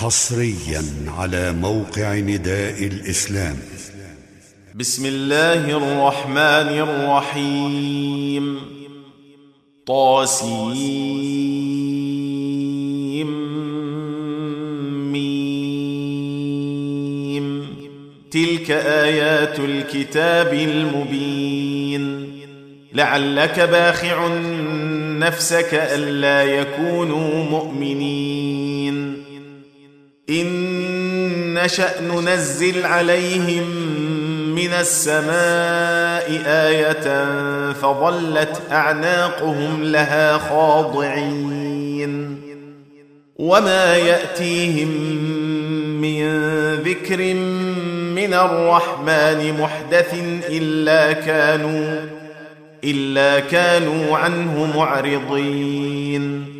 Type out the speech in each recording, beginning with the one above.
حصريا على موقع نداء الإسلام. بسم الله الرحمن الرحيم. طاسيم. ميم. تلك آيات الكتاب المبين. لعلك باخع نفسك ألا يكونوا مؤمنين. إن نشأ ننزل عليهم من السماء آية فظلت أعناقهم لها خاضعين. وما يأتيهم من ذكر من الرحمن محدث إلا كانوا إلا كانوا عنه معرضين.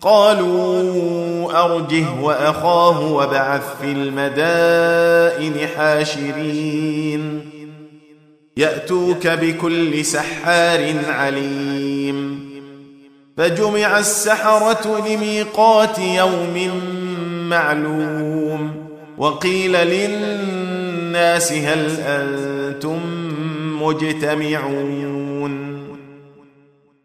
قالوا أرجه وأخاه وابعث في المدائن حاشرين. يأتوك بكل سحار عليم. فجمع السحرة لميقات يوم معلوم. وقيل للناس هل أنتم مجتمعون.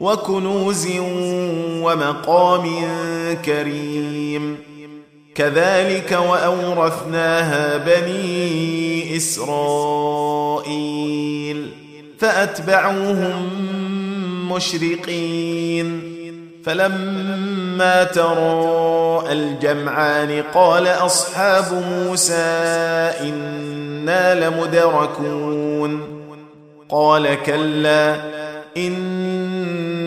وكنوز ومقام كريم. كذلك وأورثناها بني إسرائيل فأتبعوهم مشرقين. فلما تراءى الجمعان قال أصحاب موسى إنا لمدركون. قال كلا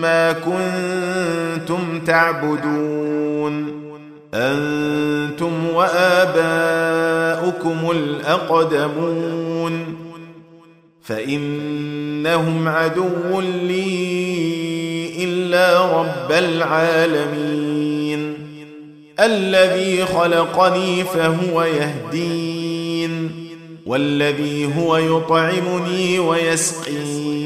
ما كنتم تعبدون أنتم واباؤكم الاقدمون فانهم عدو لي الا رب العالمين الذي خلقني فهو يهدين والذي هو يطعمني ويسقين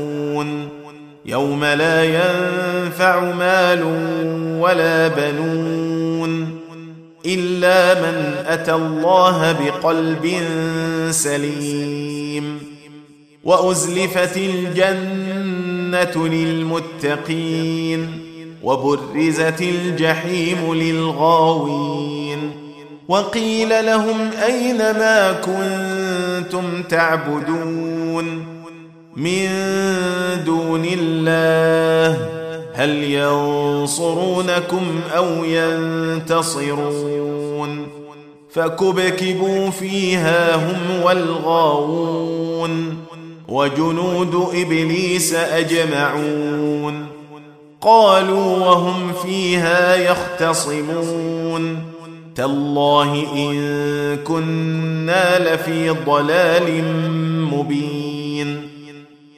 يوم لا ينفع مال ولا بنون إلا من أتى الله بقلب سليم وأزلفت الجنة للمتقين وبرزت الجحيم للغاوين وقيل لهم أين ما كنتم تعبدون من دون الله هل ينصرونكم أو ينتصرون فكبكبوا فيها هم والغاوون وجنود إبليس أجمعون قالوا وهم فيها يختصمون تالله إن كنا لفي ضلال مبين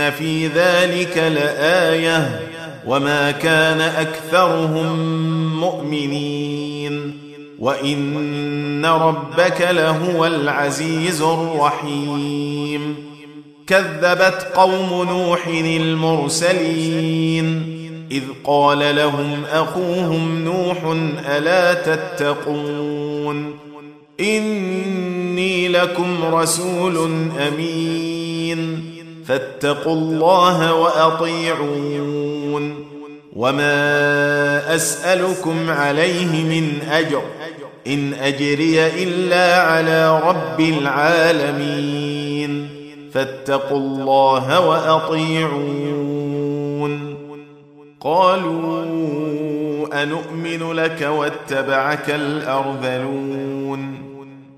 ان في ذلك لايه وما كان اكثرهم مؤمنين وان ربك لهو العزيز الرحيم كذبت قوم نوح المرسلين اذ قال لهم اخوهم نوح الا تتقون اني لكم رسول امين فاتقوا الله وأطيعون. وما أسألكم عليه من أجر. إن أجري إلا على رب العالمين. فاتقوا الله وأطيعون. قالوا انومن لك واتبعك الأرذلون.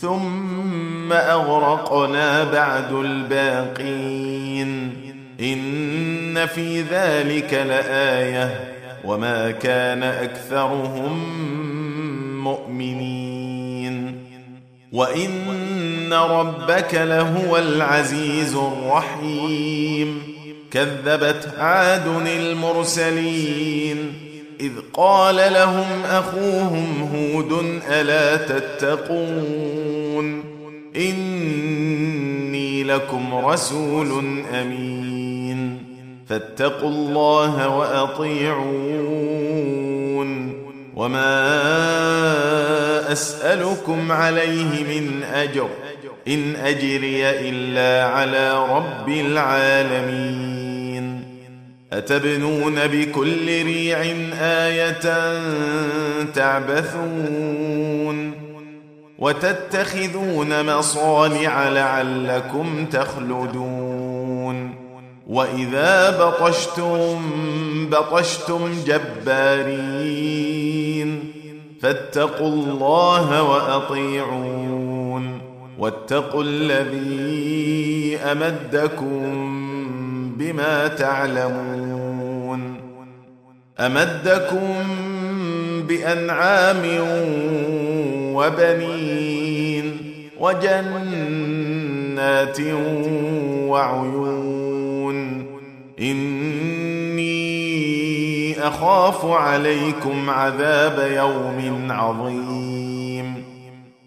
ثم أغرقنا بعد الباقين. إن في ذلك لآية وما كان أكثرهم مؤمنين. وإن ربك لهو العزيز الرحيم. كذبت عاد المرسلين. إذ قال لهم أخوهم هود ألا تتقون؟ إني لكم رسول أمين. فاتقوا الله وأطيعون. وما أسألكم عليه من أجر. إن أجري إلا على رب العالمين. أتبنون بكل ريع آية تعبثون وتتخذون مصالع لعلكم تخلدون وإذا بطشتم بطشتم جبارين فاتقوا الله وأطيعون واتقوا الذي أمدكم بما تعلمون أمدكم بأنعام وبنين وجنات وعيون إني أخاف عليكم عذاب يوم عظيم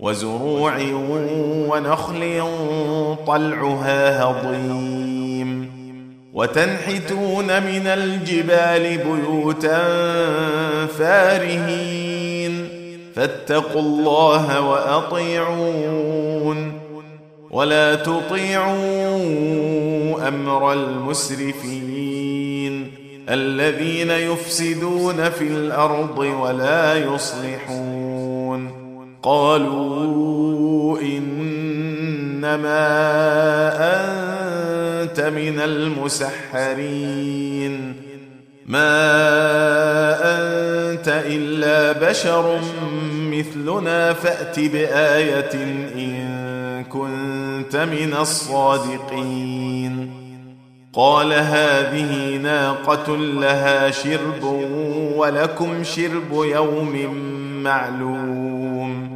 وزروع ونخل طلعها هضيم. وتنحتون من الجبال بيوتا فارهين. فاتقوا الله وأطيعون. ولا تطيعوا أمر المسرفين. الذين يفسدون في الأرض ولا يصلحون. قالوا إنما أنت من المسحرين. ما أنت إلا بشر مثلنا فأت بآية إن كنت من الصادقين. قال هذه ناقة لها شرب ولكم شرب يوم معلوم.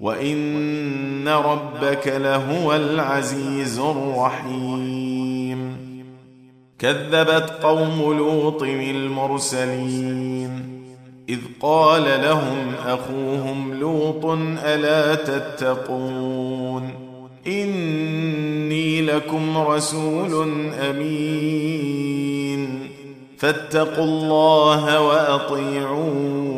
وان ربك لهو العزيز الرحيم كذبت قوم لوط المرسلين اذ قال لهم اخوهم لوط الا تتقون اني لكم رسول امين فاتقوا الله واطيعون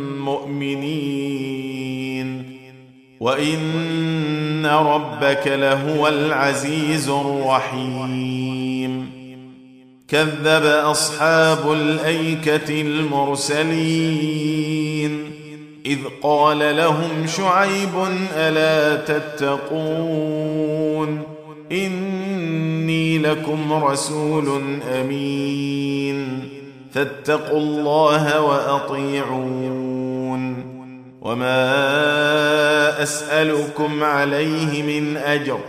مؤمنين وإن ربك لهو العزيز الرحيم. كذب أصحاب الأيكة المرسلين. إذ قال لهم شعيب ألا تتقون؟ إني لكم رسول أمين. فاتقوا الله وأطيعون. وما اسالكم عليه من اجر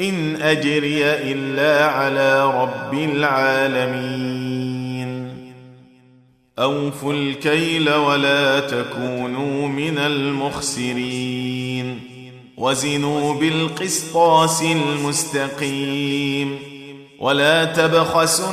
ان اجري الا على رب العالمين اوفوا الكيل ولا تكونوا من المخسرين وزنوا بالقسطاس المستقيم ولا تبخسوا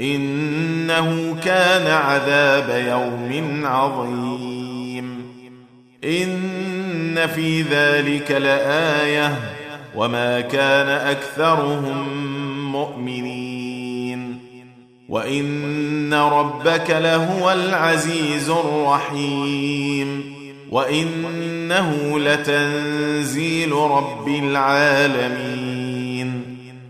إنه كان عذاب يوم عظيم. إن في ذلك لآية وما كان أكثرهم مؤمنين. وإن ربك لهو العزيز الرحيم. وإنه لتنزيل رب العالمين.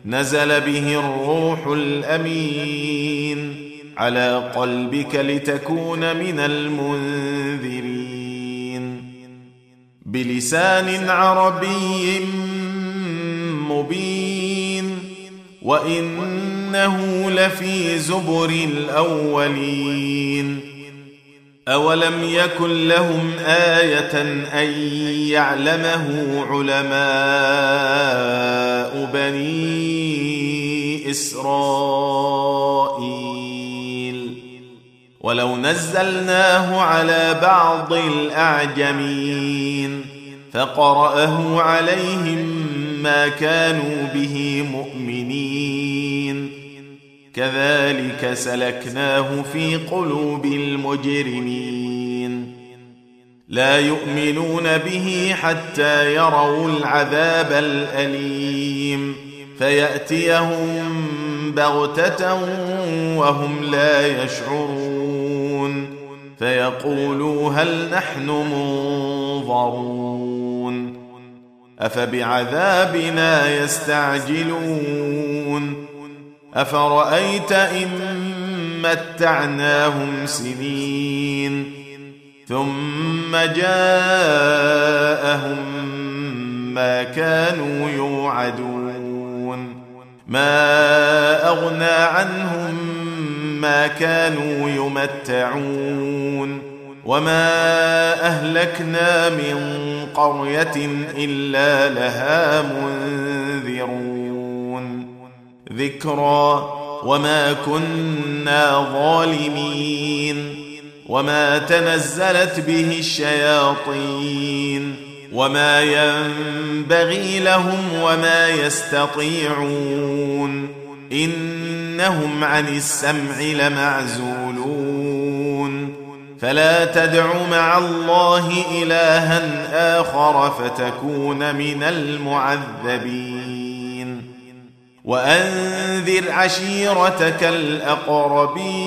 نزل به الروح الأمين على قلبك لتكون من المنذرين. بلسان عربي مبين وإنه لفي زبر الأولين. أولم يكن لهم آية أن يعلمه علماء بني إسرائيل. ولو نزلناه على بعض الأعجمين فقرأه عليهم ما كانوا به مؤمنين. كذلك سلكناه في قلوب المجرمين. لا يؤمنون به حتى يروا العذاب الأليم. فيأتيهم بغتة وهم لا يشعرون. فيقولوا هل نحن منظرون. أفبعذابنا يستعجلون. أفرأيت إن متعناهم سنين. ثم جاءهم ما كانوا يوعدون. ما أغنى عنهم ما كانوا يمتعون وما أهلكنا من قرية إلا لها منذرون. ذكرى وما كنا ظالمين وما تنزلت به الشياطين. وما ينبغي لهم وما يستطيعون انهم عن السمع لمعزولون فلا تدع مع الله الها اخر فتكون من المعذبين وانذر عشيرتك الاقربين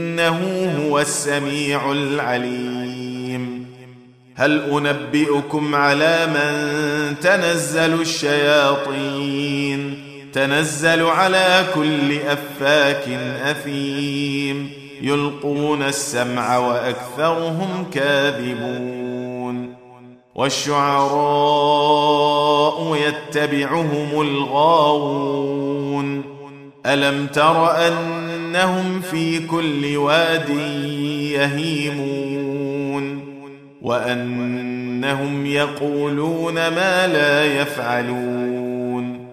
إنه هو السميع العليم. هل أنبئكم على من تنزل الشياطين؟ تنزل على كل أفاك أثيم. يلقون السمع وأكثرهم كاذبون. والشعراء يتبعهم الغاوون. ألم تر إنهم في كل واد يهيمون وأنهم يقولون ما لا يفعلون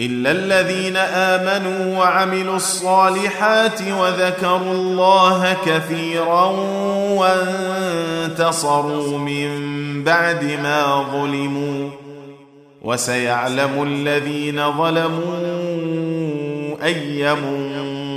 إلا الذين آمنوا وعملوا الصالحات وذكروا الله كثيرا وانتصروا من بعد ما ظلموا وسيعلم الذين ظلموا أي منقلب